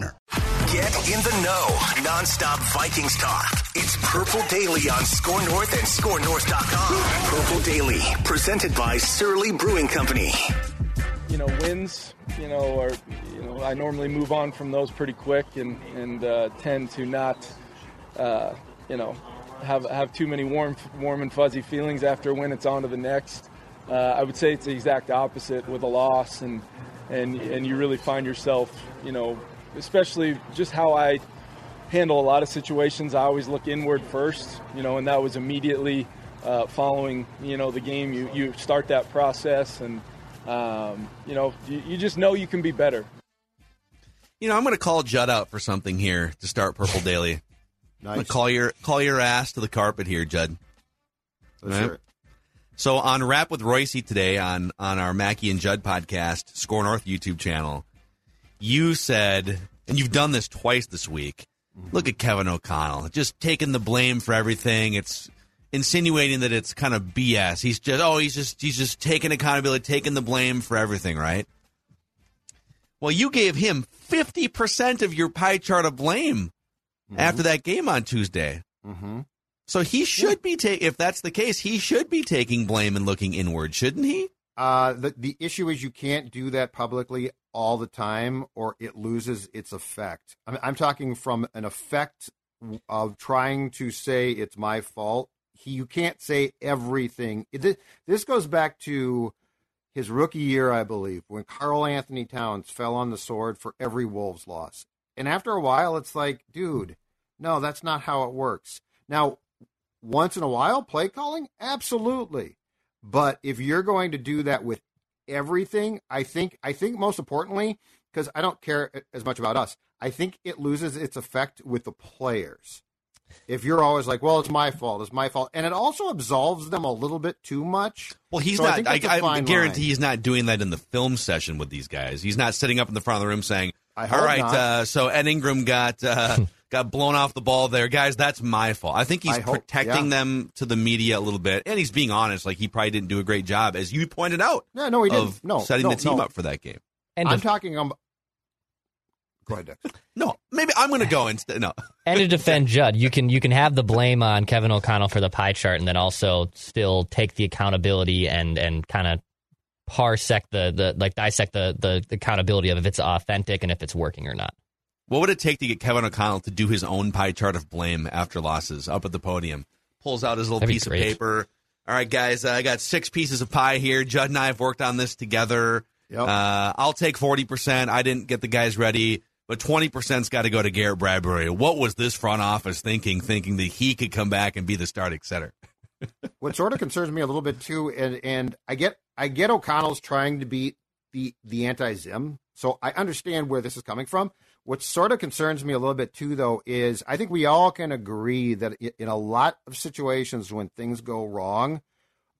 Get in the know. Nonstop Vikings talk. It's Purple Daily on SKOR North and SKORNorth.com. Purple Daily, presented by Surly Brewing Company. You know, wins, you know, are, you know, I normally move on from those pretty quick and, and uh, tend to not, uh, you know, have, have too many warm, warm and fuzzy feelings after when it's on to the next. Uh, I would say it's the exact opposite with a loss and, and, and you really find yourself, you know, especially just how I handle a lot of situations. I always look inward first, you know, and that was immediately uh, following, you know, the game. You, you start that process, and um, you know, you, you just know you can be better. You know, I'm going to call Judd out for something here to start Purple Daily. nice. I'm going to call your call your ass to the carpet here, Judd. Right? So on Rap with Royce today on on our Mackey and Judd podcast, SKOR North YouTube channel, you said, and you've done this twice this week. Look at Kevin O'Connell, just taking the blame for everything. It's insinuating that it's kind of BS. He's just oh, he's just he's just taking accountability, taking the blame for everything, right? Well, you gave him fifty percent of your pie chart of blame mm-hmm. after that game on Tuesday. Mm-hmm. So he should yeah. be taking. If that's the case, he should be taking blame and looking inward, shouldn't he? Uh, the the issue is you can't do that publicly all the time, or it loses its effect. I'm, I'm talking from an effect of trying to say it's my fault. He, you can't say everything. This goes back to his rookie year, I believe, when Karl-Anthony Towns fell on the sword for every Wolves loss. And after a while, it's like, dude, no, that's not how it works. Now, once in a while, play calling, absolutely. But if you're going to do that with everything. I think I think most importantly, because I don't care as much about us, I think it loses its effect with the players. If you're always like, "Well, it's my fault. It's my fault," and it also absolves them a little bit too much. Well, he's so not. I, I, I guarantee line. he's not doing that in the film session with these guys. He's not sitting up in the front of the room saying, "All right, uh, so Ed Ingram got uh, got blown off the ball there. Guys, that's my fault. I think he's I protecting hope, yeah. them to the media a little bit, and he's being honest. Like he probably didn't do a great job, as you pointed out. Yeah, no, he didn't. No, setting no, the team no. up for that game. And I'm talking. Um, go ahead, Dick. No, maybe I'm going to go instead. No. and to defend Judd, you can you can have the blame on Kevin O'Connell for the pie chart, and then also still take the accountability and and kind of parsec the the like dissect the the accountability of if it's authentic and if it's working or not. What would it take to get Kevin O'Connell to do his own pie chart of blame after losses up at the podium? Pulls out his little That'd piece of paper. All right, guys, uh, I got six pieces of pie here. Judd and I have worked on this together. Yep. Uh, I'll take 40%. I didn't get the guys ready, but 20%'s got to go to Garrett Bradbury. What was this front office thinking, thinking that he could come back and be the starting center? what sort of concerns me a little bit too, and, and I get I get O'Connell's trying to beat the the anti Zim, so I understand where this is coming from. What sort of concerns me a little bit too, though, is I think we all can agree that in a lot of situations when things go wrong,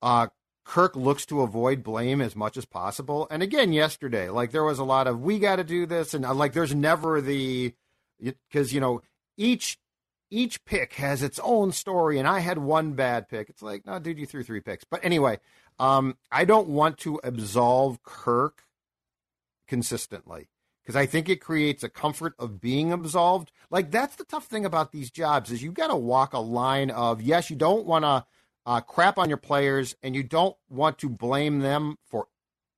uh, Kirk looks to avoid blame as much as possible. And again, yesterday, like there was a lot of we got to do this, and uh, like there's never the because you know each each pick has its own story, and I had one bad pick. It's like no, dude, you threw three picks. But anyway, um, I don't want to absolve Kirk consistently because I think it creates a comfort of being absolved. Like that's the tough thing about these jobs is you got to walk a line of yes, you don't want to uh, crap on your players and you don't want to blame them for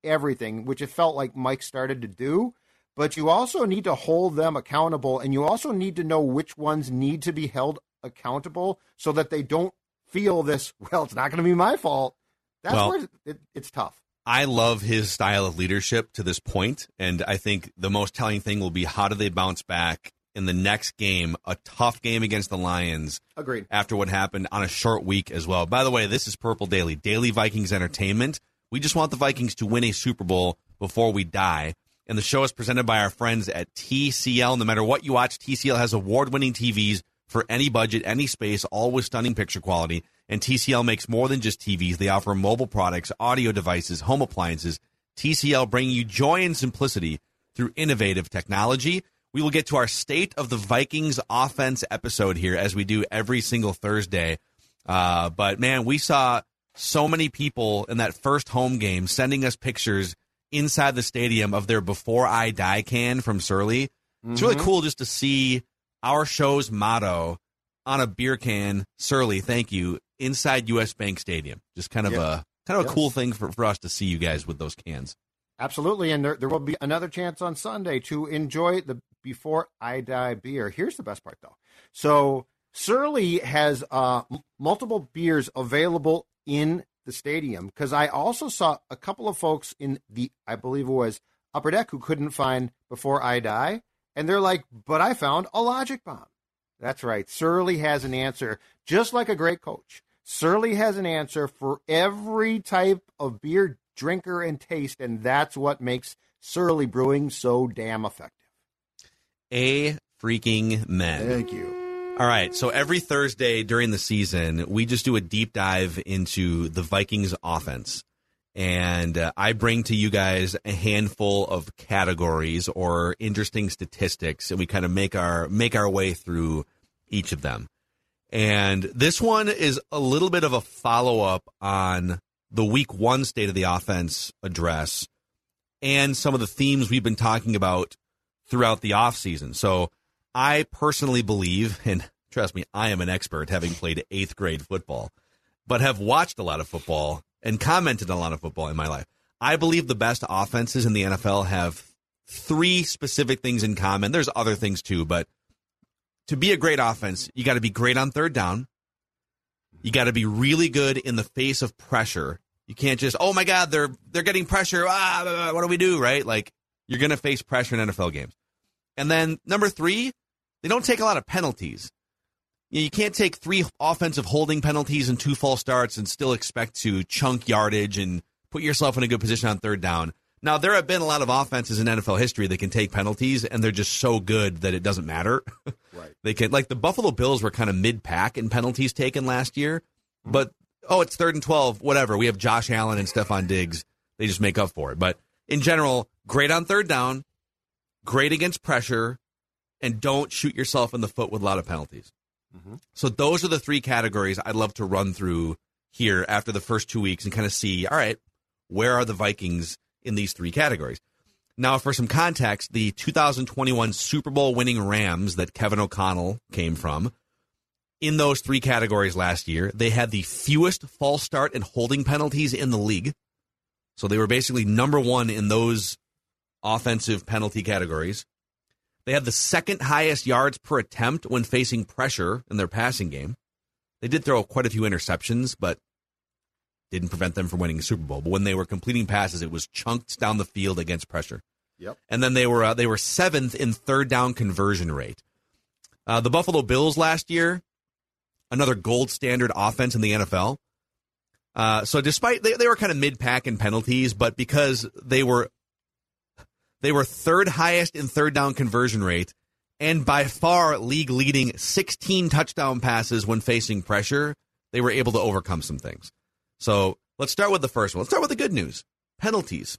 everything, which it felt like Mike started to do. but you also need to hold them accountable, and you also need to know which ones need to be held accountable so that they don't feel this. Well, it's not going to be my fault. That's Well- where it, it's tough. I love his style of leadership to this point, and I think the most telling thing will be how do they bounce back in the next game, a tough game against the Lions Agreed. after what happened on a short week as well. By the way, this is Purple Daily, Daily Vikings Entertainment. We just want the Vikings to win a Super Bowl before we die. And the show is presented by our friends at TCL. No matter what you watch, TCL has award winning TVs for any budget, any space, all with stunning picture quality. And TCL makes more than just TVs. They offer mobile products, audio devices, home appliances. TCL bringing you joy and simplicity through innovative technology. We will get to our State of the Vikings offense episode here as we do every single Thursday. Uh, but man, we saw so many people in that first home game sending us pictures inside the stadium of their Before I Die can from Surly. It's really cool just to see our show's motto on a beer can, Surly, thank you, inside US Bank Stadium. Just kind of Yeah. a kind of a Yes. cool thing for, for us to see you guys with those cans. Absolutely, and there, there will be another chance on Sunday to enjoy the Before I Die beer. Here's the best part, though. So Surly has uh, m- multiple beers available in the stadium because I also saw a couple of folks in the, I believe it was Upper Deck, who couldn't find Before I Die, and they're like, "But I found a Logic Bomb." That's right. Surly has an answer, just like a great coach. Surly has an answer for every type of beer drinker and taste, and that's what makes Surly Brewing so damn effective. A freaking men. Thank you. All right. So every Thursday during the season, we just do a deep dive into the Vikings offense. And uh, I bring to you guys a handful of categories or interesting statistics, and we kind of make our make our way through each of them. And this one is a little bit of a follow up on the week one state of the offense address and some of the themes we've been talking about throughout the offseason. So I personally believe, and trust me, I am an expert having played eighth grade football, but have watched a lot of football and commented on a lot of football in my life. I believe the best offenses in the NFL have three specific things in common. There's other things too, but to be a great offense, you got to be great on third down. You got to be really good in the face of pressure. You can't just, oh my God, they're they're getting pressure. Ah, what do we do? Right? Like you're going to face pressure in NFL games. And then number three, they don't take a lot of penalties. You, know, you can't take three offensive holding penalties and two false starts and still expect to chunk yardage and put yourself in a good position on third down. Now, there have been a lot of offenses in NFL history that can take penalties, and they're just so good that it doesn't matter. Right. they can, like the Buffalo Bills were kind of mid pack in penalties taken last year, mm-hmm. but oh, it's third and 12, whatever. We have Josh Allen and Stefon Diggs. They just make up for it. But in general, great on third down, great against pressure, and don't shoot yourself in the foot with a lot of penalties. Mm-hmm. So those are the three categories I'd love to run through here after the first two weeks and kind of see, all right, where are the Vikings in these three categories? Now, for some context, the 2021 Super Bowl winning Rams that Kevin O'Connell came from, in those three categories last year, they had the fewest false start and holding penalties in the league. So they were basically number one in those offensive penalty categories. They had the second highest yards per attempt when facing pressure in their passing game. They did throw quite a few interceptions, but didn't prevent them from winning a Super Bowl. But when they were completing passes, it was chunked down the field against pressure. Yep. And then they were uh, they were seventh in third down conversion rate. Uh, the Buffalo Bills last year, another gold standard offense in the NFL. Uh, so despite they, they were kind of mid pack in penalties, but because they were they were third highest in third down conversion rate and by far league leading 16 touchdown passes when facing pressure, they were able to overcome some things. So let's start with the first one. Let's start with the good news penalties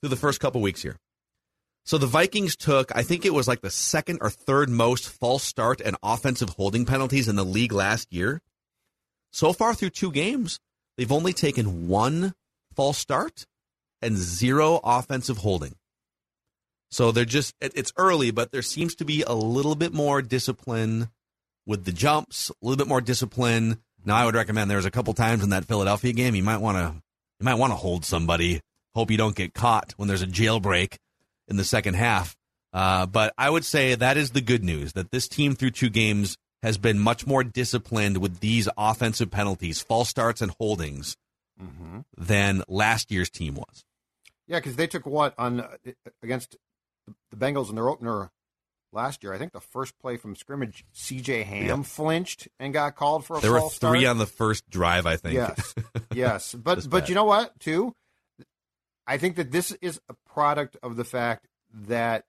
through the first couple weeks here. So the Vikings took, I think it was like the second or third most false start and offensive holding penalties in the league last year. So far through two games, they've only taken one false start and zero offensive holding. So they're just, it's early, but there seems to be a little bit more discipline with the jumps, a little bit more discipline. Now, I would recommend there's a couple times in that Philadelphia game you might want to, you might want to hold somebody. Hope you don't get caught when there's a jailbreak in the second half. Uh, but I would say that is the good news that this team through two games has been much more disciplined with these offensive penalties, false starts, and holdings Mm-hmm. than last year's team was. Yeah, because they took what on uh, against the Bengals in their opener last year. I think the first play from scrimmage, C.J. Ham Yep. flinched and got called for a There were three start. on the first drive, I think. Yes, yes, Just but but bad. you know what? Too, I think that this is a product of the fact that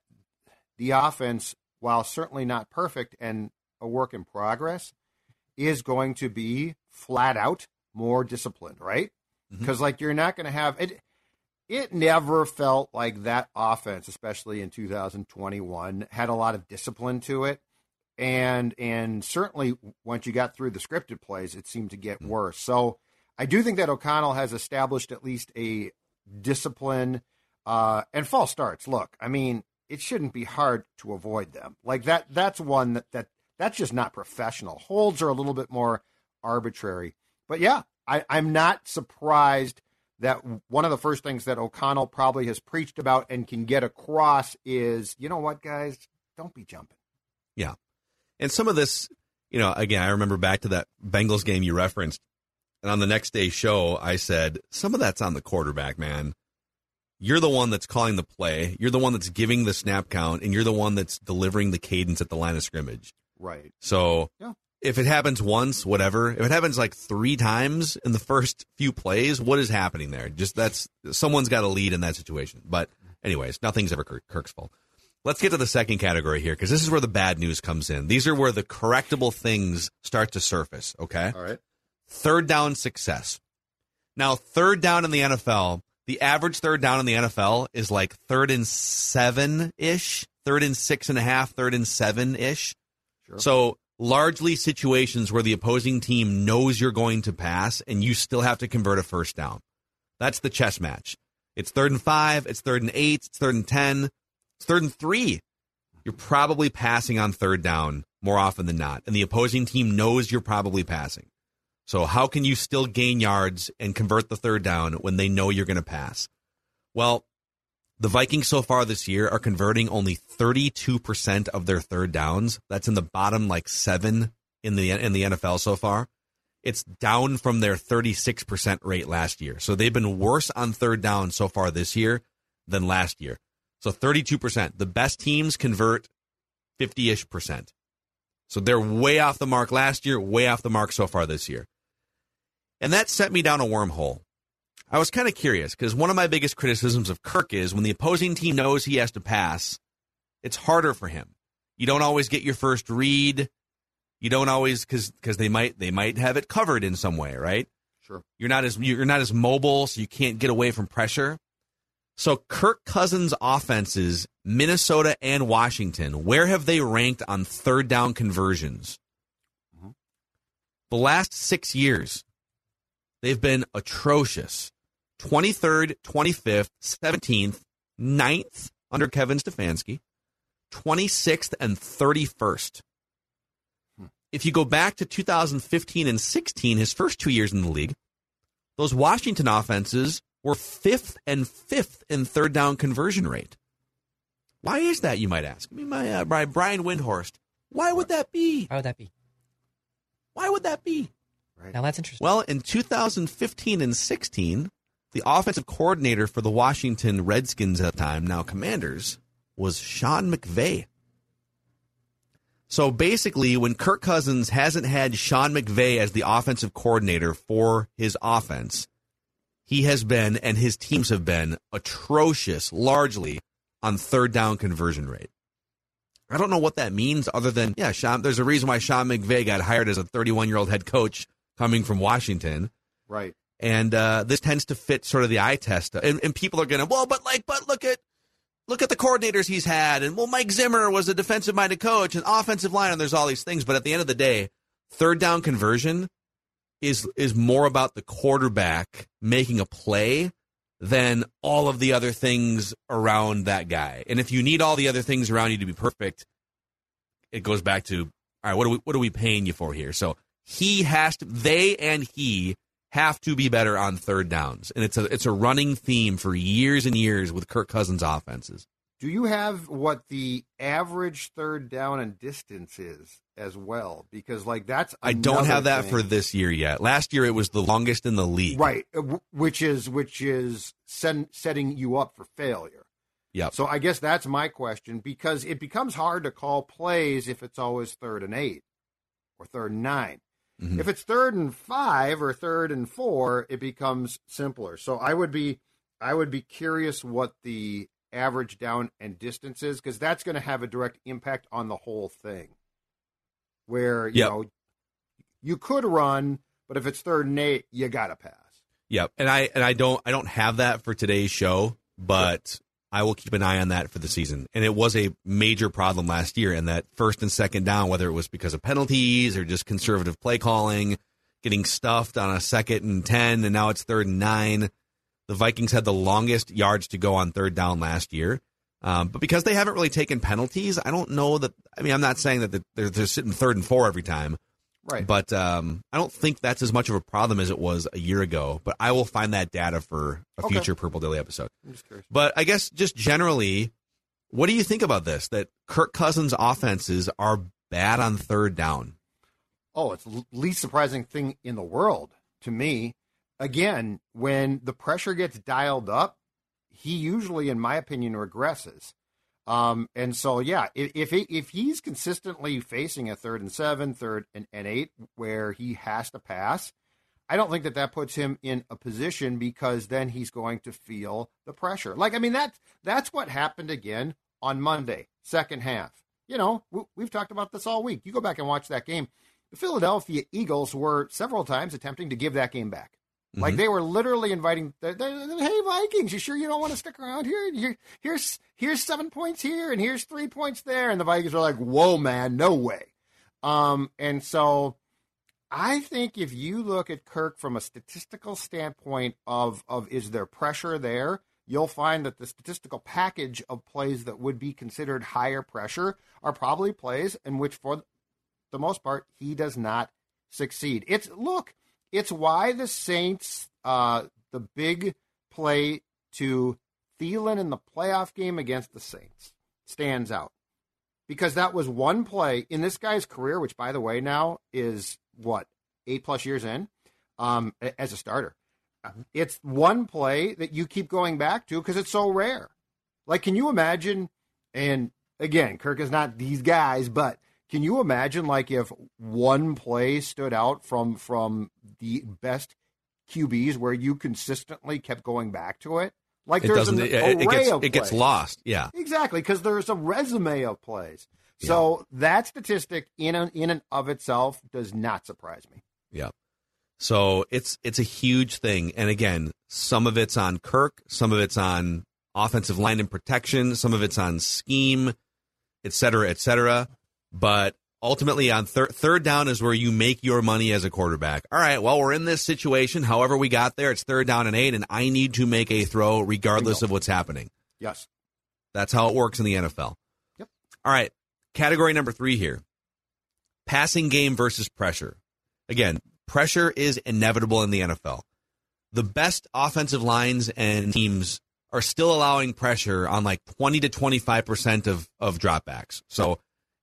the offense, while certainly not perfect and a work in progress, is going to be flat out more disciplined, right? Mhm. Because like you're not going to have it. It never felt like that offense, especially in 2021, had a lot of discipline to it and and certainly once you got through the scripted plays, it seemed to get worse. So I do think that O'Connell has established at least a discipline uh, and false starts. Look, I mean, it shouldn't be hard to avoid them. Like that. That's one that, that that's just not professional. Holds are a little bit more arbitrary. But yeah, I, I'm not surprised that one of the first things that O'Connell probably has preached about and can get across is, you know what, guys, don't be jumping. Yeah. And some of this, you know, again, I remember back to that Bengals game you referenced. And on the next day's show, I said, some of that's on the quarterback, man. You're the one that's calling the play. You're the one that's giving the snap count, and you're the one that's delivering the cadence at the line of scrimmage. Right. So Yeah. If it happens once, whatever. If it happens like three times in the first few plays, what is happening there? Just that's someone's got to lead in that situation. But anyways, nothing's ever Kirk, Kirk's fault. Let's get to the second category here because this is where the bad news comes in. These are where the correctable things start to surface. Okay, All right. third down success. Now, third down in the NFL, the average third down in the NFL is like third and seven ish, third and six and a half, third and seven ish. Sure. So largely situations where the opposing team knows you're going to pass and you still have to convert a first down. That's the chess match. It's third and five, it's third and eight, it's third and ten, it's third and three. You're probably passing on third down more often than not. And the opposing team knows you're probably passing. So how can you still gain yards and convert the third down when they know you're going to pass? Well, the Vikings so far this year are converting only 32% of their third downs. That's in the bottom like 7 in the in the NFL so far. It's down from their 36% rate last year. So they've been worse on third down so far this year than last year. So 32%. The best teams convert 50ish percent. So they're way off the mark last year, way off the mark so far this year. And that sent me down a wormhole. I was kind of curious because one of my biggest criticisms of Kirk is when the opposing team knows he has to pass, it's harder for him. You don't always get your first read. You don't always because because they might they might have it covered in some way, right? Sure. You're not as you're not as mobile, so you can't get away from pressure. So Kirk Cousins' offenses, Minnesota and Washington, where have they ranked on third down conversions? Mm-hmm. The last six years, they've been atrocious. 23rd, 25th, 17th, 9th under Kevin Stefanski, 26th and 31st. If you go back to 2015 and 16, his first two years in the league, those Washington offenses were fifth and fifth in third down conversion rate. Why is that, you might ask? I mean, my, uh, Bri- Brian Windhorst. Why would that be? Why would that be? Why would that be? Now that's interesting. Well, in 2015 and 16, the offensive coordinator for the Washington Redskins at the time, now Commanders, was Sean McVay. So basically, when Kirk Cousins hasn't had Sean McVay as the offensive coordinator for his offense, he has been and his teams have been atrocious largely on third down conversion rate. I don't know what that means other than, yeah, Sean, there's a reason why Sean McVay got hired as a 31 year old head coach coming from Washington. Right. And uh, this tends to fit sort of the eye test. And, and people are going to, well, but like, but look at, look at the coordinators he's had. And well, Mike Zimmer was a defensive minded coach and offensive line, and there's all these things. But at the end of the day, third down conversion is is more about the quarterback making a play than all of the other things around that guy. And if you need all the other things around you to be perfect, it goes back to all right, what are we what are we paying you for here? So he has to they and he have to be better on third downs. And it's a it's a running theme for years and years with Kirk Cousins offenses. Do you have what the average third down and distance is as well? Because like that's I don't have that thing. for this year yet. Last year it was the longest in the league. right, uh, which is which is sen- setting you up for failure. Yeah. So I guess that's my question because it becomes hard to call plays if it's always third and eight or third and 9 Mhm. If it's third and five or third and four, it becomes simpler. So I would be I would be curious what the average down and distance is because that's going to have a direct impact on the whole thing. Where you Yep. know you could run, but if it's third and eight, you got to pass. Yep. And I and I don't I don't have that for today's show, but I will keep an eye on that for the season. And it was a major problem last year in that first and second down, whether it was because of penalties or just conservative play calling, getting stuffed on a second and ten, and now it's third and nine. The Vikings had the longest yards to go on third down last year. Um, but because they haven't really taken penalties, I don't know that. I mean, I'm not saying that they're, they're sitting third and four every time, Right. but um, I don't think that's as much of a problem as it was a year ago. But I will find that data for a Okay. future Purple Daily episode. I'm just curious. But I guess just generally, what do you think about this? That Kirk Cousins' offenses are bad on third down. Oh, it's the least surprising thing in the world to me. Again, when the pressure gets dialed up, he usually, in my opinion, regresses. Um, and so, yeah, if he, if he's consistently facing a third and seven, third and, and eight, where he has to pass, I don't think that that puts him in a position because then he's going to feel the pressure. Like, I mean, that's that's what happened again on Monday, second half. You know, we, we've talked about this all week. You go back and watch that game. The Philadelphia Eagles were several times attempting to give that game back. Like they were literally inviting, hey Vikings, you sure you don't want to stick around here? here? Here's here's seven points here, and here's three points there, and the Vikings are like, whoa, man, no way. Um, and so I think if you look at Kirk from a statistical standpoint of of is there pressure there, you'll find that the statistical package of plays that would be considered higher pressure are probably plays in which, for the most part, he does not succeed. It's look, it's why the Saints, uh, the big play to Thielen in the playoff game against the Saints stands out because that was one play in this guy's career, which by the way now is what eight plus years in, um, as a starter. It's one play that you keep going back to because it's so rare. Like, can you imagine? And again, Kirk is not these guys, but can you imagine like if one play stood out from from the best QBs where you consistently kept going back to it? Like It there's an It, it array gets of it gets lost. Yeah. Exactly, because there's a resume of plays. So that statistic in and, in and of itself does not surprise me. Yeah. So it's it's a huge thing, and again, some of it's on Kirk, some of it's on offensive line and protection, some of it's on scheme, et cetera, et cetera. But ultimately, on thir- third down is where you make your money as a quarterback. All right, well, we're in this situation. However, we got there, it's third down and eight, and I need to make a throw regardless of what's happening. Yes. That's how it works in the NFL. Yep. All right. Category number three here passing game versus pressure. Again, pressure is inevitable in the NFL. The best offensive lines and teams are still allowing pressure on like 20 to 25% of, of dropbacks. So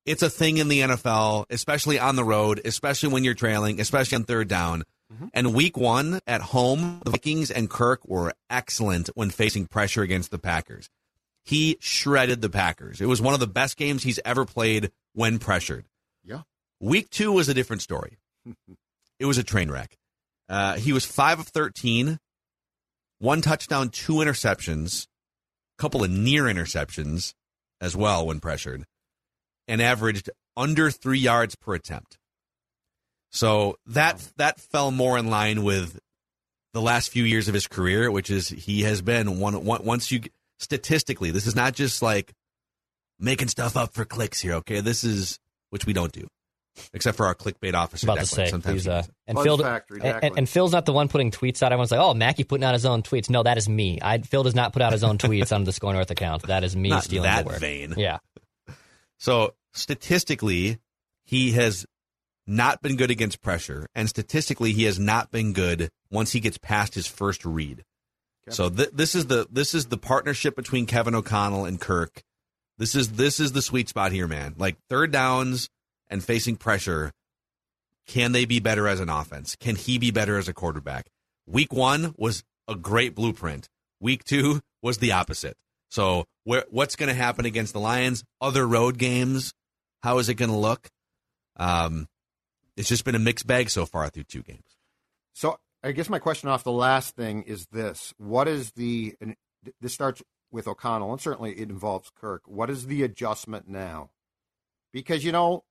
it's a thing in the NFL, especially on the road, especially when you're trailing, especially on third down. And week one at home, the Vikings and Kirk were excellent when facing pressure against the Packers. He shredded the Packers. It was one of the best games he's ever played when pressured. Yeah. Week two was a different story. it was a train wreck. Uh, he was five of thirteen, one touchdown, two interceptions, a couple of near interceptions as well when pressured, and averaged under three yards per attempt. So that that fell more in line with the last few years of his career, which is he has been one, one once you statistically, this is not just like making stuff up for clicks here. Okay, this is which we don't do, except for our clickbait officer. about to say, Sometimes please, uh, and Phil, Factory, and, and, and Phil's not the one putting tweets out. Everyone's like, "Oh, Mackey putting out his own tweets." No, that is me. I Phil does not put out his own tweets on the SKOR North account. That is me Not stealing that the word. vain. Yeah, So statistically, he has not been good against pressure, and statistically, he has not been good once he gets past his first read. So th- this is the this is the partnership between Kevin O'Connell and Kirk. This is this is the sweet spot here, man. Like third downs and facing pressure. Can they be better as an offense? Can he be better as a quarterback? Week one was a great blueprint. Week two was the opposite. So where, what's going to happen against the Lions? Other road games? How is it going to look? Um, it's just been a mixed bag so far through two games. So I guess my question off the last thing is this: What is the? And this starts with O'Connell, and certainly it involves Kirk. What is the adjustment now? Because you know,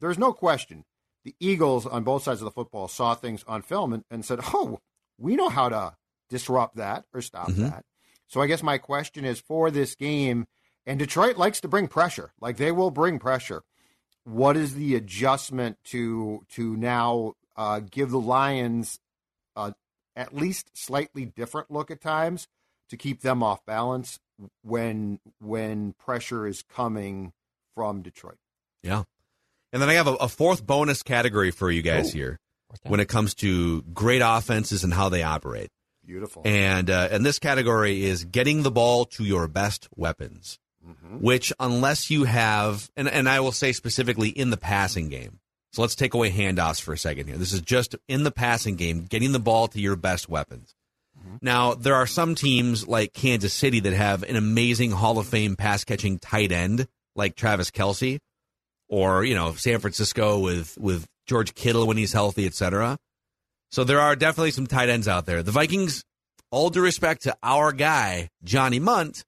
there's no question the Eagles on both sides of the football saw things on film and, and said, "Oh, we know how to disrupt that or stop Mhm. that." So I guess my question is for this game, and Detroit likes to bring pressure. Like they will bring pressure. What is the adjustment to to now uh, give the Lions uh, at least slightly different look at times to keep them off balance when when pressure is coming from Detroit? Yeah. And then I have a, a fourth bonus category for you guys Oh. here when it comes to great offenses and how they operate. Beautiful. And uh, and this category is getting the ball to your best weapons, which unless you have, and, and I will say specifically in the passing game. So let's take away handoffs for a second here. This is just in the passing game, getting the ball to your best weapons. Now, there are some teams like Kansas City that have an amazing Hall of Fame pass catching tight end like Travis Kelce, or, you know, San Francisco with, with George Kittle when he's healthy, et cetera. So there are definitely some tight ends out there. The Vikings, all due respect to our guy, Johnny Mundt,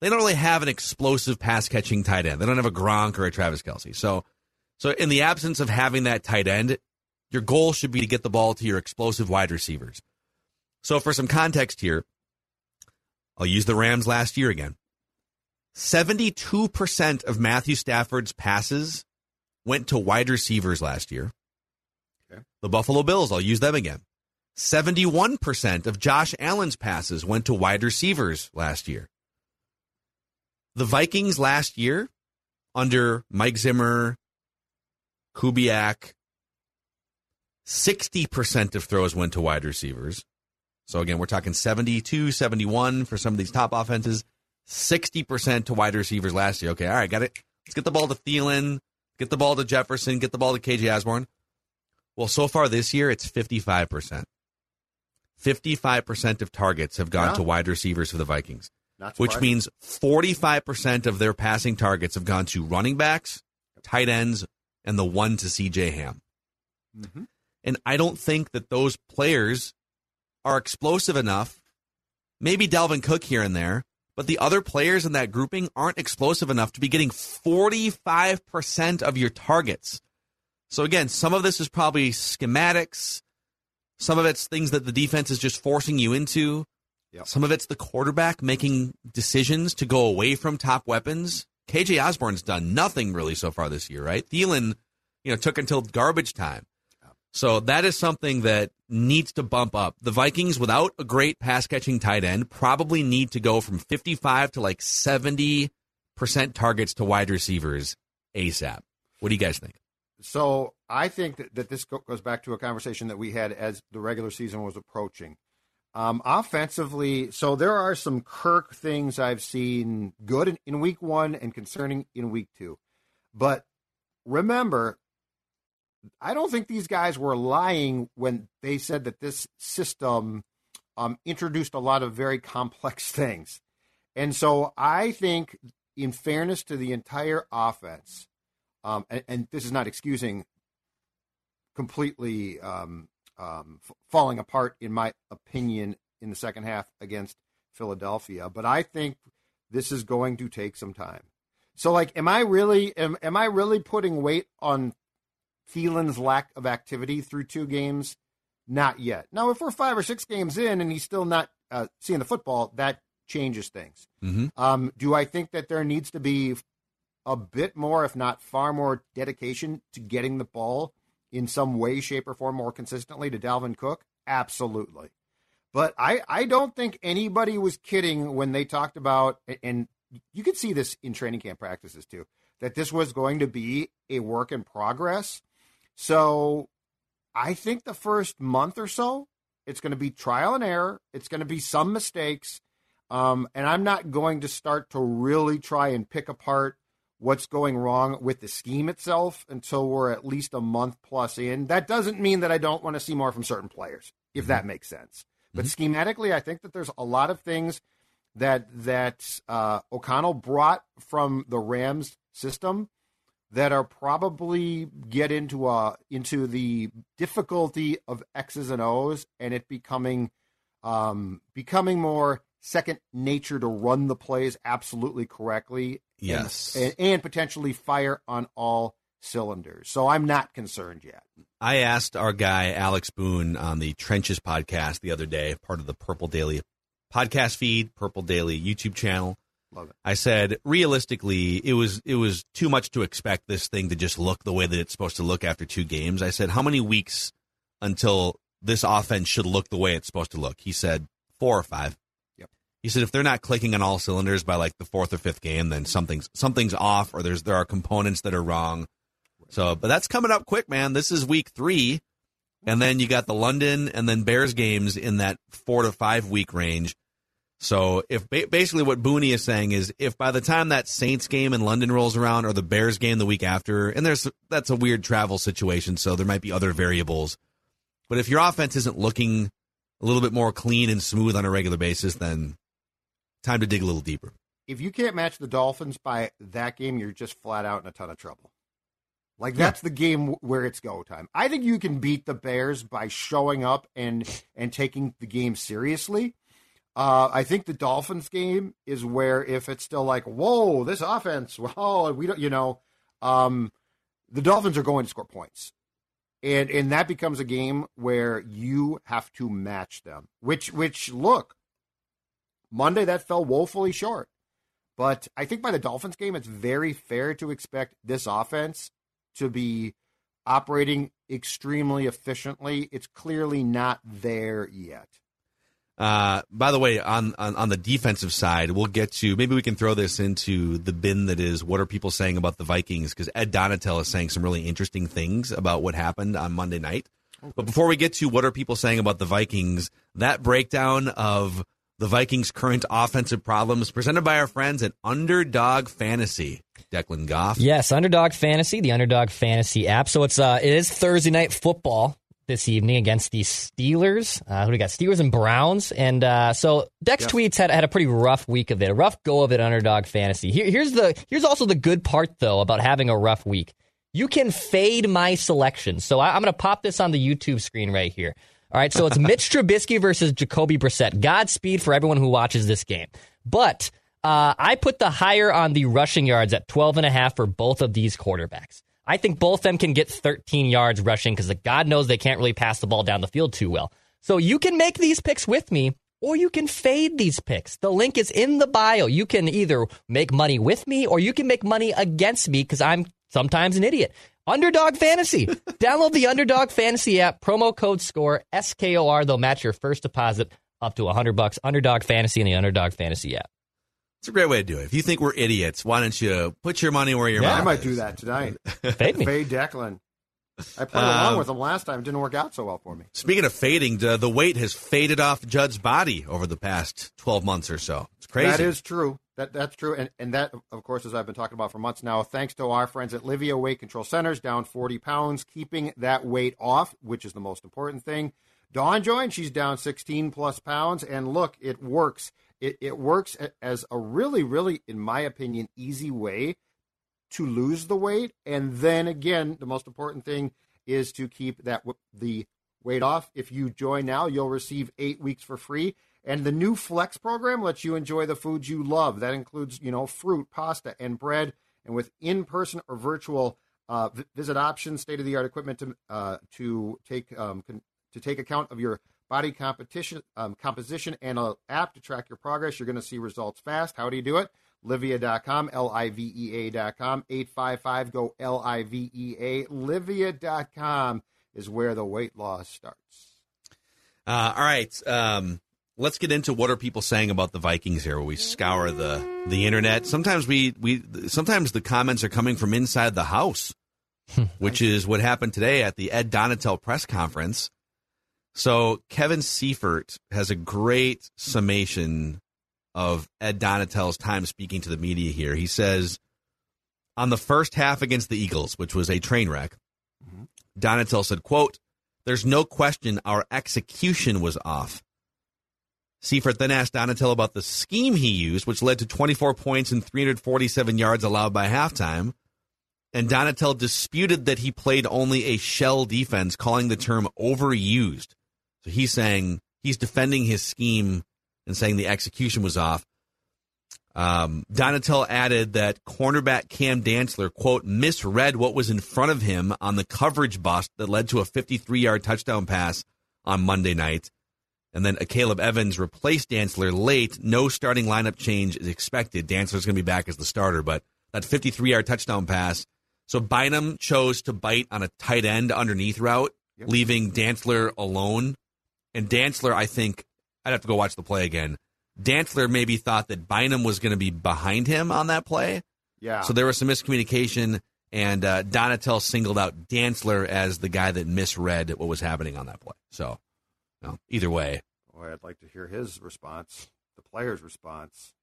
they don't really have an explosive pass catching tight end. They don't have a Gronk or a Travis Kelce. So, so in the absence of having that tight end, your goal should be to get the ball to your explosive wide receivers. So for some context here, I'll use the Rams last year again. 72% of Matthew Stafford's passes went to wide receivers last year. Okay. The Buffalo Bills, I'll use them again. 71% of Josh Allen's passes went to wide receivers last year. The Vikings last year, under Mike Zimmer, Kubiak, 60% of throws went to wide receivers. So again, we're talking 72, 71 for some of these top offenses, 60% to wide receivers last year. Okay, all right, got it. Let's get the ball to Thielen, get the ball to Jefferson, get the ball to KJ Osborn. Well, so far this year, it's 55%. 55% of targets have gone Yeah. to wide receivers for the Vikings, which means 45% of their passing targets have gone to running backs, tight ends, and the one to CJ Ham. Mhm. And I don't think that those players are explosive enough. Maybe Dalvin Cook here and there, but the other players in that grouping aren't explosive enough to be getting 45% of your targets. So again, some of this is probably schematics. Some of it's things that the defense is just forcing you into. Yep. Some of it's the quarterback making decisions to go away from top weapons. KJ Osborn's done nothing really so far this year, right? Thielen, you know, took until garbage time. So that is something that needs to bump up. The Vikings, without a great pass catching tight end, probably need to go from 55 to like 70% targets to wide receivers ASAP. What do you guys think? So I think that, that this goes back to a conversation that we had as the regular season was approaching. Um, offensively, so there are some Kirk things I've seen good in, in week one and concerning in week two. But remember, I don't think these guys were lying when they said that this system um, introduced a lot of very complex things. And so I think, in fairness to the entire offense, um, and, and this is not excusing completely um, um, f- falling apart, in my opinion, in the second half against Philadelphia. But I think this is going to take some time. So, like, am I really am, am I really putting weight on Thielen's lack of activity through two games? Not yet. Now, if we're five or six games in and he's still not uh, seeing the football, that changes things. Mm-hmm. Um, do I think that there needs to be a bit more, if not far more, dedication to getting the ball in some way, shape, or form more consistently to Dalvin Cook? Absolutely. But I, I don't think anybody was kidding when they talked about, and you could see this in training camp practices too, that this was going to be a work in progress. So I think the first month or so, It's going to be trial and error. It's going to be some mistakes. Um, and I'm not going to start to really try and pick apart what's going wrong with the scheme itself until we're at least a month plus in. That doesn't mean that I don't want to see more from certain players, if mm-hmm. that makes sense. But mm-hmm. schematically, I think that there's a lot of things that that uh, O'Connell brought from the Rams system that are probably get into a into the difficulty of X's and O's and it becoming um, becoming more second nature to run the plays absolutely correctly. Yes. And, and, potentially fire on all cylinders. So I'm not concerned yet. I asked our guy, Alex Boone, on the Trenches podcast the other day, part of the Purple Daily podcast feed, Purple Daily YouTube channel. Love it. I said, realistically, it was it was too much to expect this thing to just look the way that it's supposed to look after two games. I said, how many weeks until this offense should look the way it's supposed to look? He said, four or five. He said if they're not clicking on all cylinders by like the fourth or fifth game, then something's something's off, or there's there are components that are wrong. So, but that's coming up quick, man. This is week three, and then you got the London and then Bears games in that four to five week range. So, if basically what Booney is saying is, if by the time that Saints game in London rolls around, or the Bears game the week after, and there's that's a weird travel situation, so there might be other variables. But if your offense isn't looking a little bit more clean and smooth on a regular basis, then time to dig a little deeper. If you can't match the Dolphins by that game, you're just flat out in a ton of trouble. Like that's yeah. the game where it's go time. I think you can beat the Bears by showing up and and taking the game seriously. Uh, I think the Dolphins game is where if it's still like, whoa, this offense, well, we don't, you know, um, the Dolphins are going to score points, and and that becomes a game where you have to match them. Which which look, Monday, that fell woefully short. But I think by the Dolphins game, it's very fair to expect this offense to be operating extremely efficiently. It's clearly not there yet. Uh, by the way, on, on, on the defensive side, we'll get to maybe we can throw this into the bin that is what are people saying about the Vikings because Ed Donatell is saying some really interesting things about what happened on Monday night. Okay. But before we get to what are people saying about the Vikings, that breakdown of the Vikings' current offensive problems, presented by our friends at Underdog Fantasy. Declan Goff. Yes, Underdog Fantasy, the Underdog Fantasy app. So it's uh, it is Thursday night football this evening against the Steelers. Uh, who do we got? Steelers and Browns. And uh, so Dex tweets had had a pretty rough week of it, a rough go of it. Underdog Fantasy. Here, here's the here's also the good part though about having a rough week. You can fade my selection. So I, I'm going to pop this on the YouTube screen right here. All right, so it's Mitch Trubisky versus Jacoby Brissett. Godspeed for everyone who watches this game. But uh, I put the higher on the rushing yards at 12 and a half for both of these quarterbacks. I think both of them can get 13 yards rushing because the God knows they can't really pass the ball down the field too well. So you can make these picks with me or you can fade these picks. The link is in the bio. You can either make money with me or you can make money against me because I'm sometimes an idiot. Underdog Fantasy. Download the Underdog Fantasy app. Promo code SKOR, S K O R. They'll match your first deposit up to 100 bucks. Underdog Fantasy and the Underdog Fantasy app. It's a great way to do it. If you think we're idiots, why don't you put your money where your yeah, mouth I might is. do that tonight. Fade me. Fade Declan. I played um, along with him last time. It didn't work out so well for me. Speaking of fading, the, the weight has faded off Judd's body over the past 12 months or so. It's crazy. That is true. That that's true, and and that of course, as I've been talking about for months now, thanks to our friends at Livea Weight Control Centers, down forty pounds, keeping that weight off, which is the most important thing. Dawn joined; she's down sixteen plus pounds, and look, it works. It it works as a really, really, in my opinion, easy way to lose the weight, and then again, the most important thing is to keep that the weight off. If you join now, you'll receive eight weeks for free. And the new Flex program lets you enjoy the foods you love. That includes, you know, fruit, pasta, and bread. And with in-person or virtual uh, visit options, state-of-the-art equipment to uh, to take um, con- to take account of your body competition um, composition and an app to track your progress. You're going to see results fast. How do you do it? Livea.com, L-I-V-E-A.com, 855 go L-I-V-E-A. Livea.com is where the weight loss starts. Uh, all right. Um, let's get into what are people saying about the Vikings here. Where we scour the the internet. Sometimes we we sometimes the comments are coming from inside the house, which is what happened today at the Ed Donatell press conference. So Kevin Seifert has a great summation of Ed Donatell's time speaking to the media here. He says on the first half against the Eagles, which was a train wreck, mm-hmm. Donatell said, quote, There's no question our execution was off. Seifert then asked Donatell about the scheme he used, which led to 24 points and 347 yards allowed by halftime. And Donatell disputed that he played only a shell defense, calling the term overused. So he's saying he's defending his scheme and saying the execution was off. Um, Donatell added that cornerback Cam Dantzler, quote, misread what was in front of him on the coverage bust that led to a 53 yard touchdown pass on Monday night. And then Akayleb Evans replaced Dantzler late. No starting lineup change is expected. Dantzler's going to be back as the starter, but that 53 yard touchdown pass. So Bynum chose to bite on a tight end underneath route, Yep. leaving Dantzler alone. And Dantzler, I think, I'd have to go watch the play again. Dantzler maybe thought that Bynum was going to be behind him on that play. Yeah. So there was some miscommunication, and uh, Donatell singled out Dantzler as the guy that misread what was happening on that play. So, you know, either way, Boy, I'd like to hear his response, the player's response.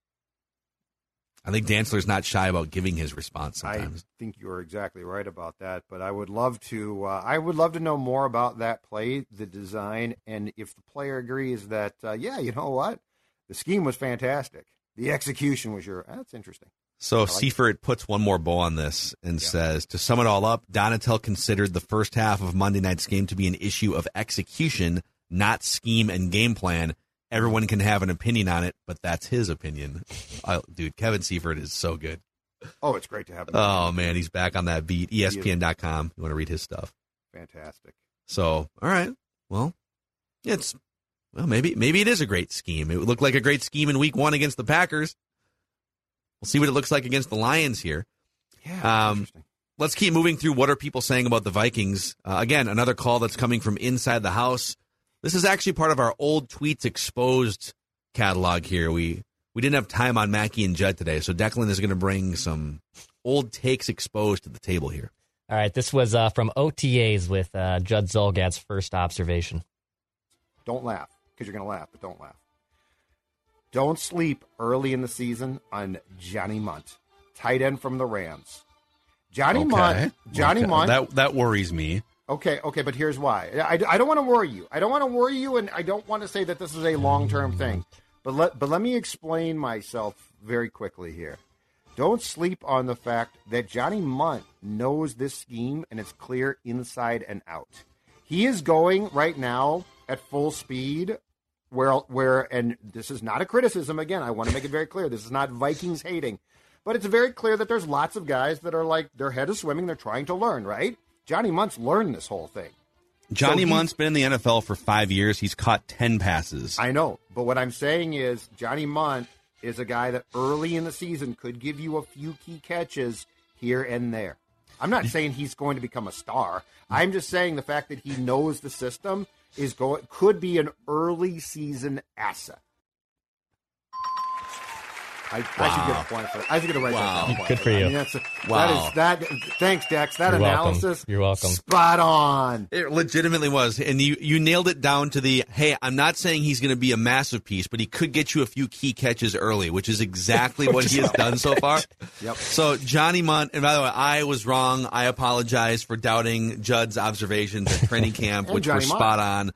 I think Dantzler's not shy about giving his response sometimes. I think you're exactly right about that, but I would love to. Uh, I would love to know more about that play, the design, and if the player agrees that, uh, yeah, you know what, the scheme was fantastic, the execution was your. That's interesting. So like Seifert puts one more bow on this and Yeah. says, to sum it all up, Donatell considered the first half of Monday night's game to be an issue of execution, not scheme and game plan. Everyone can have an opinion on it, but that's his opinion. I, dude, Kevin Seifert is so good. Oh, it's great to have him. Oh man, he's back on that beat. ESPN.com. You want to read his stuff. fantastic. So, all right. Well, it's well, maybe maybe it is a great scheme. It would look like a great scheme in week 1 against the Packers. We'll see what it looks like against the Lions here. Yeah, Um. Let's keep moving through what are people saying about the Vikings. Uh, again, another call that's coming from inside the house. This is actually part of our old tweets exposed catalog here. We we didn't have time on Mackey and Judd today, so Declan is going to bring some old takes exposed to the table here. All right, this was uh, from OTAs with uh, Judd Zulgad's first observation. Don't laugh because you're going to laugh, but don't laugh. Don't sleep early in the season on Johnny Mundt, tight end from the Rams. Johnny Mundt, Johnny Okay. Mundt. That that worries me. Okay, okay, but here's why. I, I don't want to worry you. I don't want to worry you, and I don't want to say that this is a long term thing. But let but let me explain myself very quickly here. Don't sleep on the fact that Johnny Mundt knows this scheme and it's clear inside and out. He is going right now at full speed. Where where and this is not a criticism. Again, I want to make it very clear. This is not Vikings hating. But it's very clear that there's lots of guys that are like their head is swimming, they're trying to learn, right? Johnny Mundt's learned this whole thing. Johnny so Mundt's been in the NFL for five years. He's caught 10 passes. I know, but what I'm saying is Johnny Mundt is a guy that early in the season could give you a few key catches here and there. I'm not saying he's going to become a star. I'm just saying the fact that he knows the system is going could be an early season asset. I, I should get a point for that. I should get a right Wow. there. point Good for that. you. I mean, that's a, Wow. That is that. Thanks, Dex. That You're welcome. analysis. You're welcome. Spot on. It legitimately was. And you, you nailed it down to the hey, I'm not saying he's going to be a massive piece, but he could get you a few key catches early, which is exactly what he has done so far. Yep. So, Johnny Mundt, and by the way, I was wrong. I apologize for doubting Judd's observations at training camp, And which were Johnny Mundt. spot on,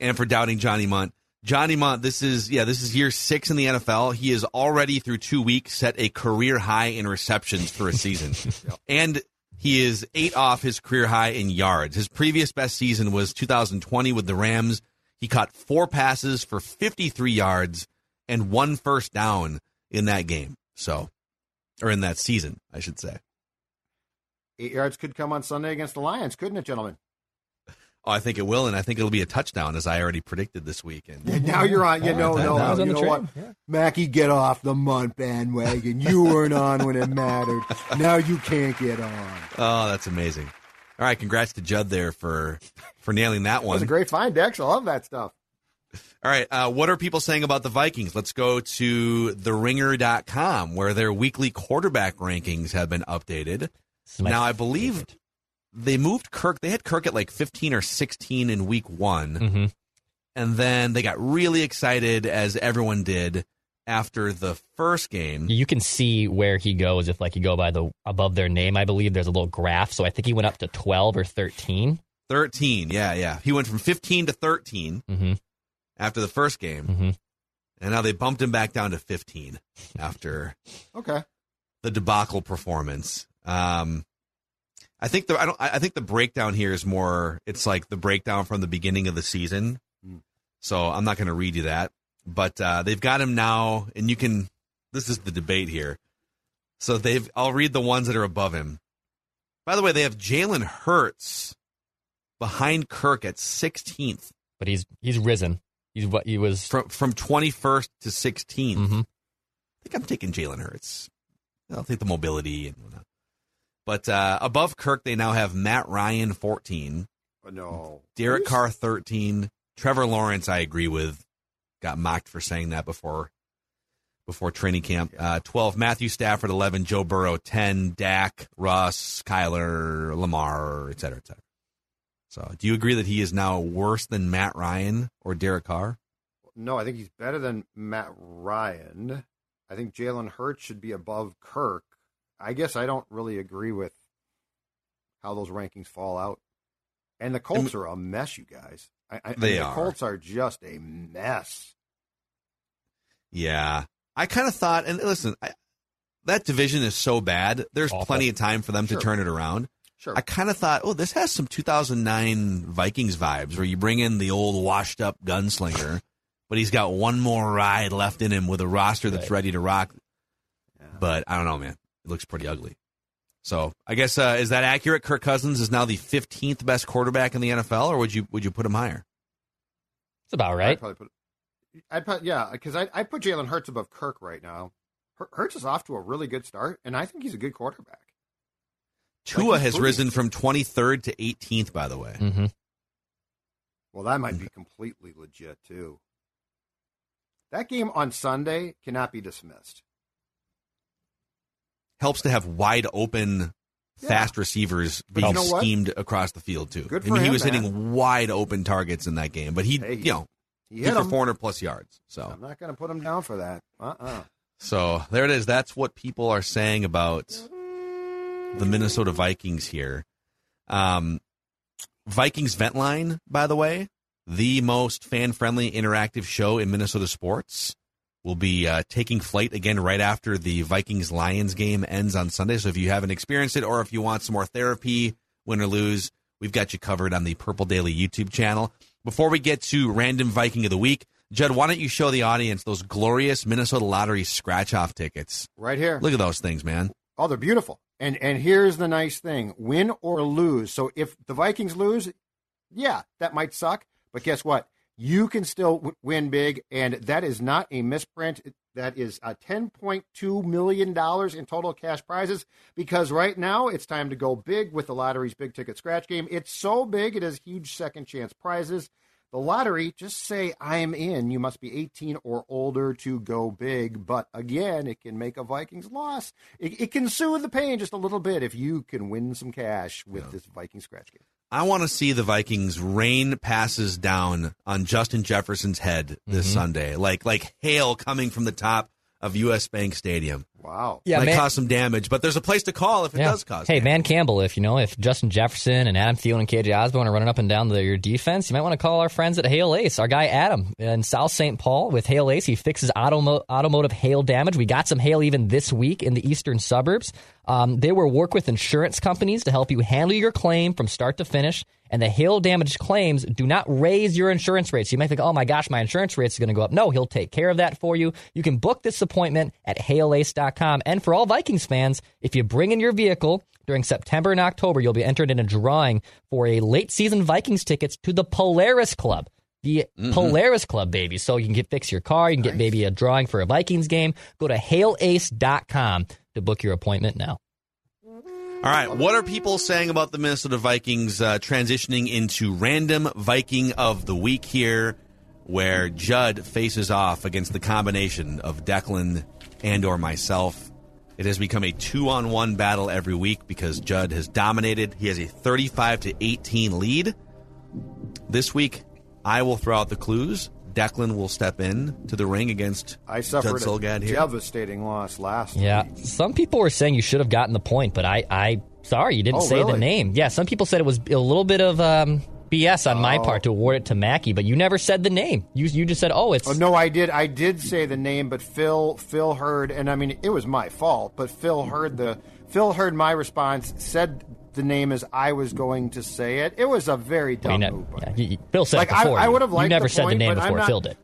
and for doubting Johnny Mundt. Johnny Mundt, this is yeah, this is year six in the NFL. He is already through two weeks set a career high in receptions for a season, and he is eight off his career high in yards. His previous best season was 2020 with the Rams. He caught four passes for 53 yards and one first down in that game. So, or in that season, I should say. Eight yards could come on Sunday against the Lions, couldn't it, gentlemen? Oh, I think it will, and I think it'll be a touchdown, as I already predicted this weekend. And now you're on. You know, that- no, you know what, yeah. Mackey, get off the Mundt bandwagon. You weren't on when it mattered. Now you can't get on. Oh, that's amazing. All right, congrats to Judd there for for nailing that That was one. a great find, Dex. I love that stuff. All right, uh, what are people saying about the Vikings? Let's go to theringer.com where their weekly quarterback rankings have been updated. This Now, I believe favorite. They moved Kirk. They had Kirk at like 15 or 16 in week one. Mhm. and then they got really excited, as everyone did, after the first game. You can see where he goes if like you go by the above their name. I believe there's a little graph. So I think he went up to 12 or 13. 13, yeah, yeah. He went from 15 to 13 Mm-hmm. after the first game, Mhm. and now they bumped him back down to 15 after Okay. the debacle performance. Um, I think the I don't I think the breakdown here is more. It's like the breakdown from the beginning of the season. Mm. So I'm not going to read you that, but uh, they've got him now, and you can. This is the debate here. So they've. I'll read the ones that are above him. By the way, they have Jalen Hurts behind Kirk at 16th But he's he's risen. He's what he was. from from 21st to 16th. Mhm. I think I'm taking Jalen Hurts. I'll take the mobility and whatnot. But uh, above Kirk, they now have Matt Ryan 14, But no. Derek Carr 13, Trevor Lawrence. I agree with. Got mocked for saying that before before training camp. Uh, 12, Matthew Stafford 11, Joe Burrow 10, Dak, Russ, Kyler, Lamar, et cetera, et cetera. So, do you agree that he is now worse than Matt Ryan or Derek Carr? No, I think he's better than Matt Ryan. I think Jalen Hurts should be above Kirk. I guess I don't really agree with how those rankings fall out. And the Colts are a mess, you guys. I, I, They the are. Colts are just a mess. Yeah. I kind of thought, and listen, I, that division is so bad. There's Awful. plenty of time for them Sure. to turn it around. Sure. I kind of thought, oh, this has some 2009 Vikings vibes where you bring in the old washed up gunslinger, but he's got one more ride left in him with a roster that's Right. ready to rock. Yeah. But I don't know, man. It looks pretty ugly. So I guess uh, is that accurate? Kirk Cousins is now the 15th best quarterback in the NFL, or would you would you put him higher? It's about I'd right. probably put, I'd put, yeah, because I I put Jalen Hurts above Kirk right now. Hur- Hurts is off to a really good start, and I think he's a good quarterback. Tua he's has pretty- risen from 23rd to 18th, by the way. Mm-hmm. Well, that might be completely legit too. That game on Sunday cannot be dismissed. Helps to have wide open, Yeah. fast receivers being you know what? schemed across the field too. Good I mean, for he was man. hitting wide open targets in that game, but he, Hey, you know, He he hit for 400 plus yards. So, I'm not going to put him down for that. Uh-uh. so there it is. That's what people are saying about the Minnesota Vikings here. Um, Vikings Vent Line, by the way, the most fan friendly interactive show in Minnesota sports, will be uh, taking flight again right after the Vikings Lions game ends on Sunday. So if you haven't experienced it or if you want some more therapy, win or lose, we've got you covered on the Purple Daily YouTube channel. Before we get to random Viking of the week, Judd, why don't you show the audience those glorious Minnesota Lottery scratch off tickets? Right here. Look at those things, man. Oh, they're beautiful. And and here's the nice thing: win or lose. So if the Vikings lose, yeah, that might suck. But guess what? You can still w- win big, and that is not a misprint. That is uh, a point two million dollars in total cash prizes. Because right now it's time to go big with the lottery's big ticket scratch game. It's so big it has huge second chance prizes. The lottery, just say I'm in. You must be 18 or older to go big. But again, it can make a Vikings loss. It, it can soothe the pain just a little bit if you can win some cash with this Viking scratch game. I want to see the Vikings rain passes down on Justin Jefferson's head this Mhm. Sunday, like like hail coming from the top of U.S. Bank Stadium. Wow. Yeah, Might man- cause some damage, but there's a place to call if it Yeah. does cause. Hey, damage. Dan Campbell, if you know if Justin Jefferson and Adam Thielen and KJ Osborn are running up and down the, your defense, you might want to call our friends at Hail Ace. Our guy Adam in South St. Paul with Hail Ace, he fixes automo- automotive hail damage. We got some hail even this week in the eastern suburbs. Um, they will work with insurance companies to help you handle your claim from start to finish. And the hail damage claims do not raise your insurance rates. You might think, oh my gosh, my insurance rates are going to go up. No, he'll take care of that for you. You can book this appointment at hailace.com. And for all Vikings fans, if you bring in your vehicle during September and October, you'll be entered in a drawing for a late season Vikings tickets to the Polaris Club. The Polaris Club, baby. So you can get fix your car. You can get maybe a drawing for a Vikings game. Go to hailace.com to book your appointment now. All right, what are people saying about the Minnesota Vikings uh, transitioning into random Viking of the week here, where Judd faces off against the combination of Declan and or myself? It has become a two-on-one battle every week because Judd has dominated. He has a 35 to 18 lead. This week, I will throw out the clues. Declan will step in to the ring against I suffered Judd Zulgad a here. devastating loss last Yeah, week. some people were saying you should have gotten the point, but I, I, sorry, you didn't Oh, say the name. Yeah, some people said it was a little bit of um, BS on my Oh. part to award it to Mackey, but you never said the name. You, you just said, oh, it's Oh, no, I did. I did say the name, but Phil Phil heard, and I mean it was my fault. But Phil heard the Phil heard my response, said the name as I was going to say it. It was a very you dumb know, move. yeah, you- you- Phil said Like, it I- before. I you. would have You liked never the said point, the name before not- Phil did.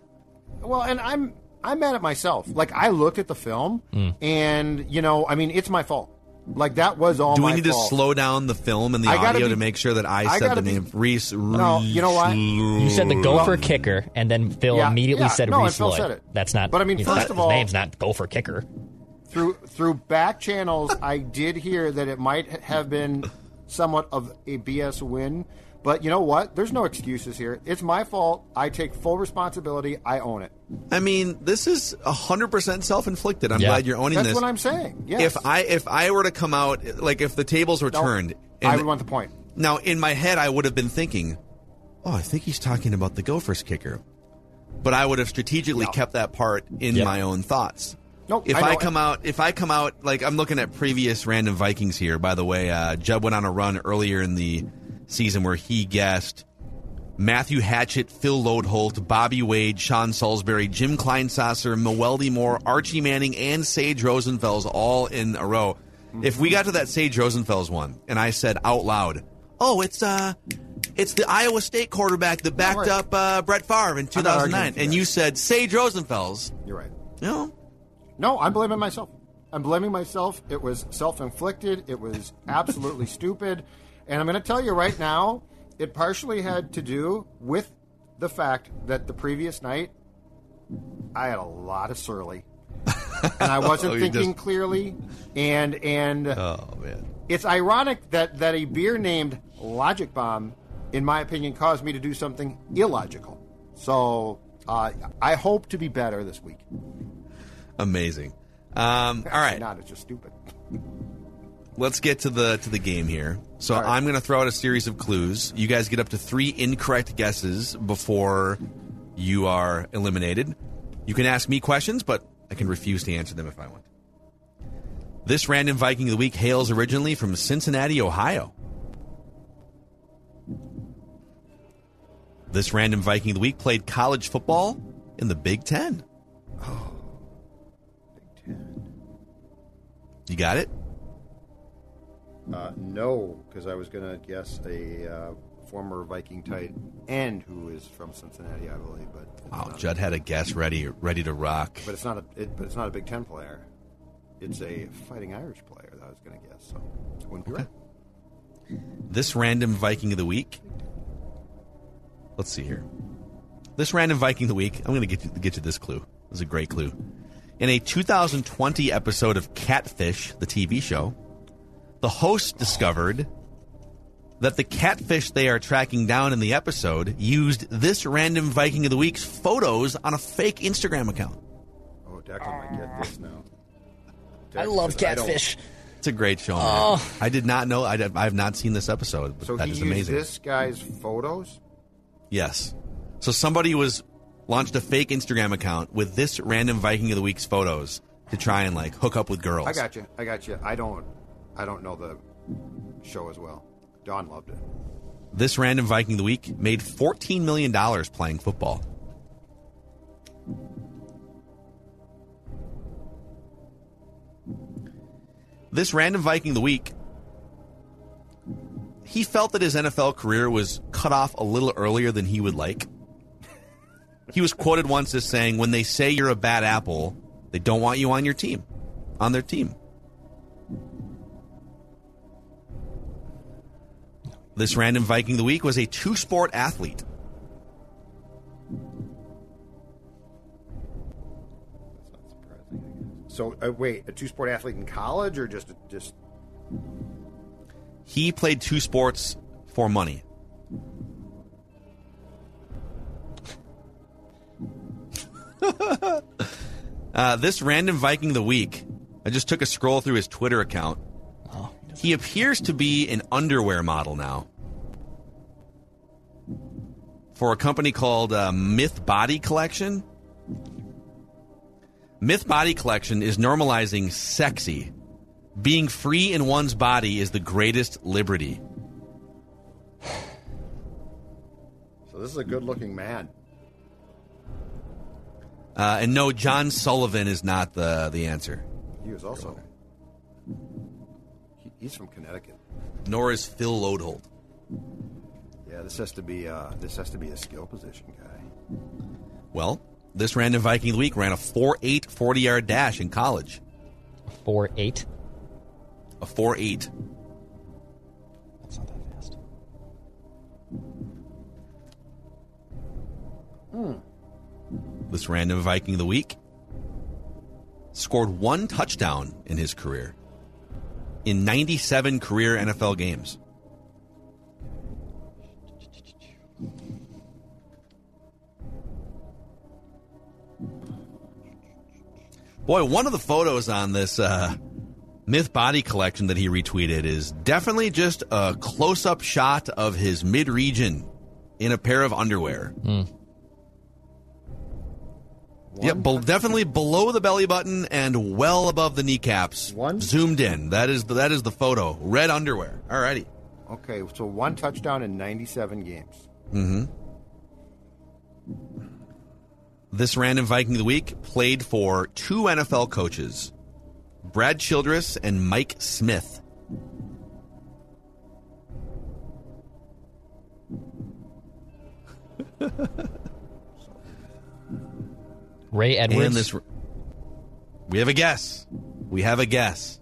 Well, and I'm I'm mad at myself. Like I looked at the film, Mm. and you know, I mean, it's my fault. Like that was all. Do we my need fault. to slow down the film and the I audio be- to make sure that I I said gotta the be- name Rhys? No, you know what? You said the gopher kicker, and then Phil Yeah, immediately yeah, said no, and Rhys Phil Lloyd. said it. That's not. But I mean, first that- of his all- name's not gopher kicker. through through back channels, I did hear that it might have been somewhat of a BS win. But you know what? There's no excuses here. It's my fault. I take full responsibility. I own it. I mean, this is hundred percent self-inflicted. I'm Yeah. glad you're owning That's this. That's what I'm saying. Yes. If I if I were to come out like if the tables were No, turned, I and would want the point. now in my head I would have been thinking, oh, I think he's talking about the Gophers kicker, but I would have strategically No. kept that part in Yep. my own thoughts. Nope, If I I, come out, if I come out, like I'm looking at previous random Vikings here. By the way, uh, Judd went on a run earlier in the season where he guessed Matthew Hatchette, Phil Loadholt, Bobby Wade, Sean Salisbury, Jim Kleinsasser, Moeldy Moore, Archie Manning, and Sage Rosenfels all in a row. If we got to that Sage Rosenfels one, and I said out loud, "Oh, it's uh, it's the Iowa State quarterback that backed right. up uh, Brett Favre in I'm not arguing 2009," you and you said Sage Rosenfels, You're right. you know, No, I'm blaming myself. I'm blaming myself. It was self inflicted. It was absolutely stupid. And I'm going to tell you right now, it partially had to do with the fact that the previous night I had a lot of surly. and I wasn't Oh, thinking just- clearly. And and oh man. it's ironic that, that a beer named Logic Bomb, in my opinion, caused me to do something illogical. So uh, I hope to be better this week. Amazing. Um, all right, Not, it's just stupid. let's get to the to the game here. So right. I'm going to throw out a series of clues. You guys get up to three incorrect guesses before you are eliminated. You can ask me questions, but I can refuse to answer them if I want. This random Viking of the week hails originally from Cincinnati, Ohio. This random Viking of the week played college football in the Big Ten. You got it? Uh, no, because I was going to guess a uh, former Viking tight end who is from Cincinnati, I believe, but not. Judd had a guess ready, ready to rock. but it's not a it, but it's not a Big Ten player. It's a Fighting Irish player that I was going to guess. So wouldn't be right. This random Viking of the week. Let's see here. This random Viking of the week. I'm going to get you, get you this clue. This is a great clue. In a 2020 episode of Catfish, the TV show, the host discovered that the catfish they are tracking down in the episode used this random Viking of the week's photos on a fake Instagram account. Oh, Declan might get this now. I love Declan, don't- catfish. It's a great show. Man. Oh. I did not know. I, I have not seen this episode. But So that he is used this guy's photos. Yes. So somebody was launched a fake Instagram account with this random Viking of the week's photos to try and like hook up with girls. I got you. I got you. I don't. I don't know the show as well. Don loved it. This random Viking of the week made $14 million playing football. This random Viking of the week, he felt that his NFL career was cut off a little earlier than he would like. He was quoted once as saying, When they say you're a bad apple, they don't want you on your team, on their team. This random Viking of the week was a two sport athlete. That's not surprising. So uh, wait, a two sport athlete in college or just just He played two sports for money. uh, this random Viking of the week, I just took a scroll through his Twitter account. He appears to be an underwear model now. for a company called uh, Myth Body Collection. Myth Body Collection is normalizing sexy. Being free in one's body is the greatest liberty. So this is a good-looking man. Uh, and no, John Sullivan is not the the answer. He was also. He, he's from Connecticut. Nor is Phil Loadholt. Yeah, this has to be. Uh, this has to be a skill position guy. Well, this random Viking of the week ran a 4-8 40 yard dash in college. Four eight. A 4-8. That's not that fast. This random Viking of the week scored one touchdown in his career in 97 career NFL games. Boy, one of the photos on this uh, Myth Body collection that he retweeted is definitely just a close up shot of his mid region in a pair of underwear. Yep, be- definitely below the belly button and well above the kneecaps. One? zoomed in. That is the, that is the photo. Red underwear. Alrighty. Okay, so one touchdown in 97 games. Mm-hmm. This random Viking of the week played for two NFL coaches, Brad Childress and Mike Smith. Ray Edwards. And this, we have a guess. We have a guess.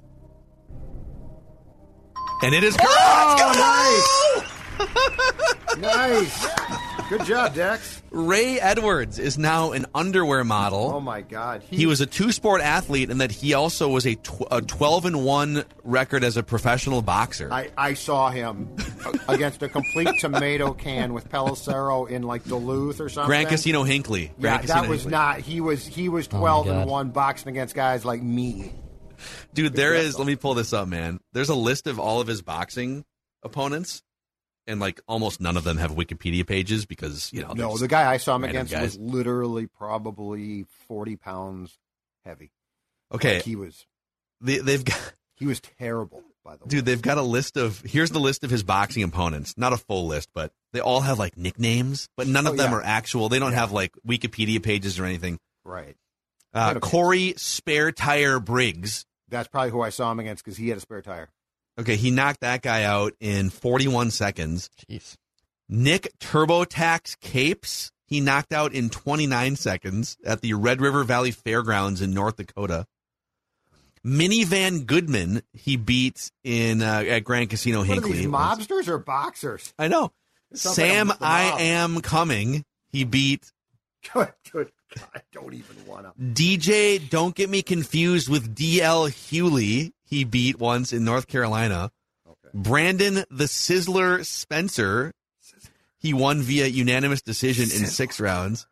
And it is correct. Oh, nice! nice! Good job, Dex. Ray Edwards is now an underwear model. Oh my God, He was a two-sport athlete, and that he also was a, tw- a twelve and one record as a professional boxer. I, I saw him against a complete tomato can with Pelissero in like Duluth or something. Grand Casino Hinckley. Yeah, Grand that was Hinckley. not. He was he was oh, my twelve and one boxing against guys like me. Dude, there is. Let me pull this up, man. There's a list of all of his boxing opponents, and like almost none of them have Wikipedia pages because you know. No, the guy I saw him against guys. was literally probably forty pounds heavy. okay. Like, he was They, they've got, he was terrible. By the way, dude. They've got a list of. Here's the list of his boxing opponents. Not a full list, but they all have like nicknames, but none of Oh, them yeah. are actual. They don't Yeah. have like Wikipedia pages or anything. right? Uh, Corey Spare Tire Briggs. That's probably who I saw him against because he had a spare tire. Okay, he knocked that guy out in 41 seconds. Jeez. Nick TurboTax Capes, he knocked out in 29 seconds at the Red River Valley Fairgrounds in North Dakota. Minivan Goodman, he beat in uh, at Grand Casino What are Hinckley. these mobsters or boxers? I know. sounds like Sam, I am coming. He beat Good, good. God, I don't even want to. DJ. Don't get me confused with DL Hewley. He beat once in North Carolina. Okay. Brandon the Sizzler Spencer. He won via unanimous decision in six rounds.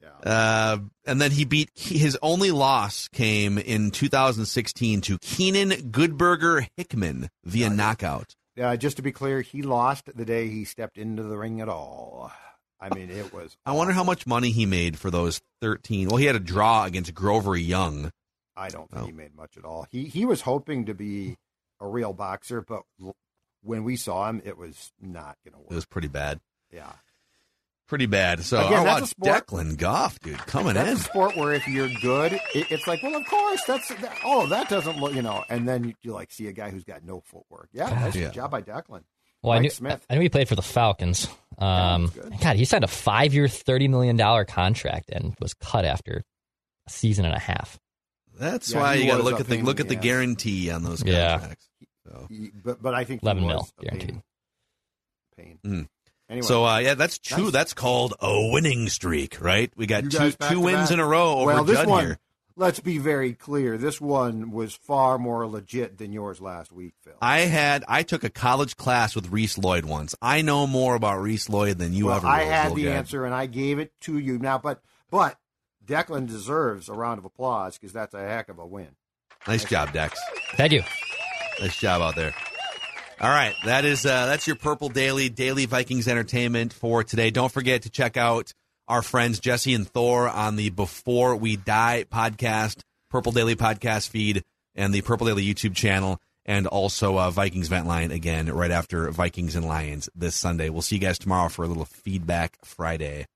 Yeah. Uh, and then he beat his only loss came in 2016 to Keenan Goodberger Hickman via knockout. Uh, just to be clear, he lost the day he stepped into the ring at all. I mean, it was. I wonder how much money he made for those 13. Well, he had a draw against Grover Young. I don't think Oh. he made much at all. He he was hoping to be a real boxer, but l- when we saw him, it was not going to work. It was pretty bad. yeah, Pretty bad. So, Again, oh, that's wow, sport- Declan Goff, dude, coming that's in. a sport where if you're good, it, it's like, well, of course, that's that, oh, that doesn't look, you know, and then you, you like see a guy who's got no footwork. Yeah, that's Yeah. job by Declan. Well, I knew, Smith. I knew he played for the Falcons. Um, that's good. God, he signed a five-year, thirty million dollar contract and was cut after a season and a half. That's Yeah, why you got to look at the look at the the ass. guarantee on those Yeah. So, but but I think 11 was mil a guaranteed. Pain. pain. Mm. Anyway, so uh, yeah, that's two. Nice. That's called a winning streak, right? We got two two wins back? in a row over well, this Judd one, here. let's be very clear. This one was far more legit than yours last week, Phil. I had I took a college class with Rhys Lloyd once. I know more about Rhys Lloyd than you well, ever. I had the Gadd. answer and I gave it to you now, but but Declan deserves a round of applause because that's a heck of a win. Nice job, Dex. Thank you. Nice job out there. All right, that is uh, that's your Purple Daily Daily Vikings entertainment for today. Don't forget to check out our friends Jesse and Thor on the Before We Die podcast, Purple Daily podcast feed, and the Purple Daily YouTube channel, and also uh, Vikings Vent Line again right after Vikings and Lions this Sunday. We'll see you guys tomorrow for a little feedback Friday.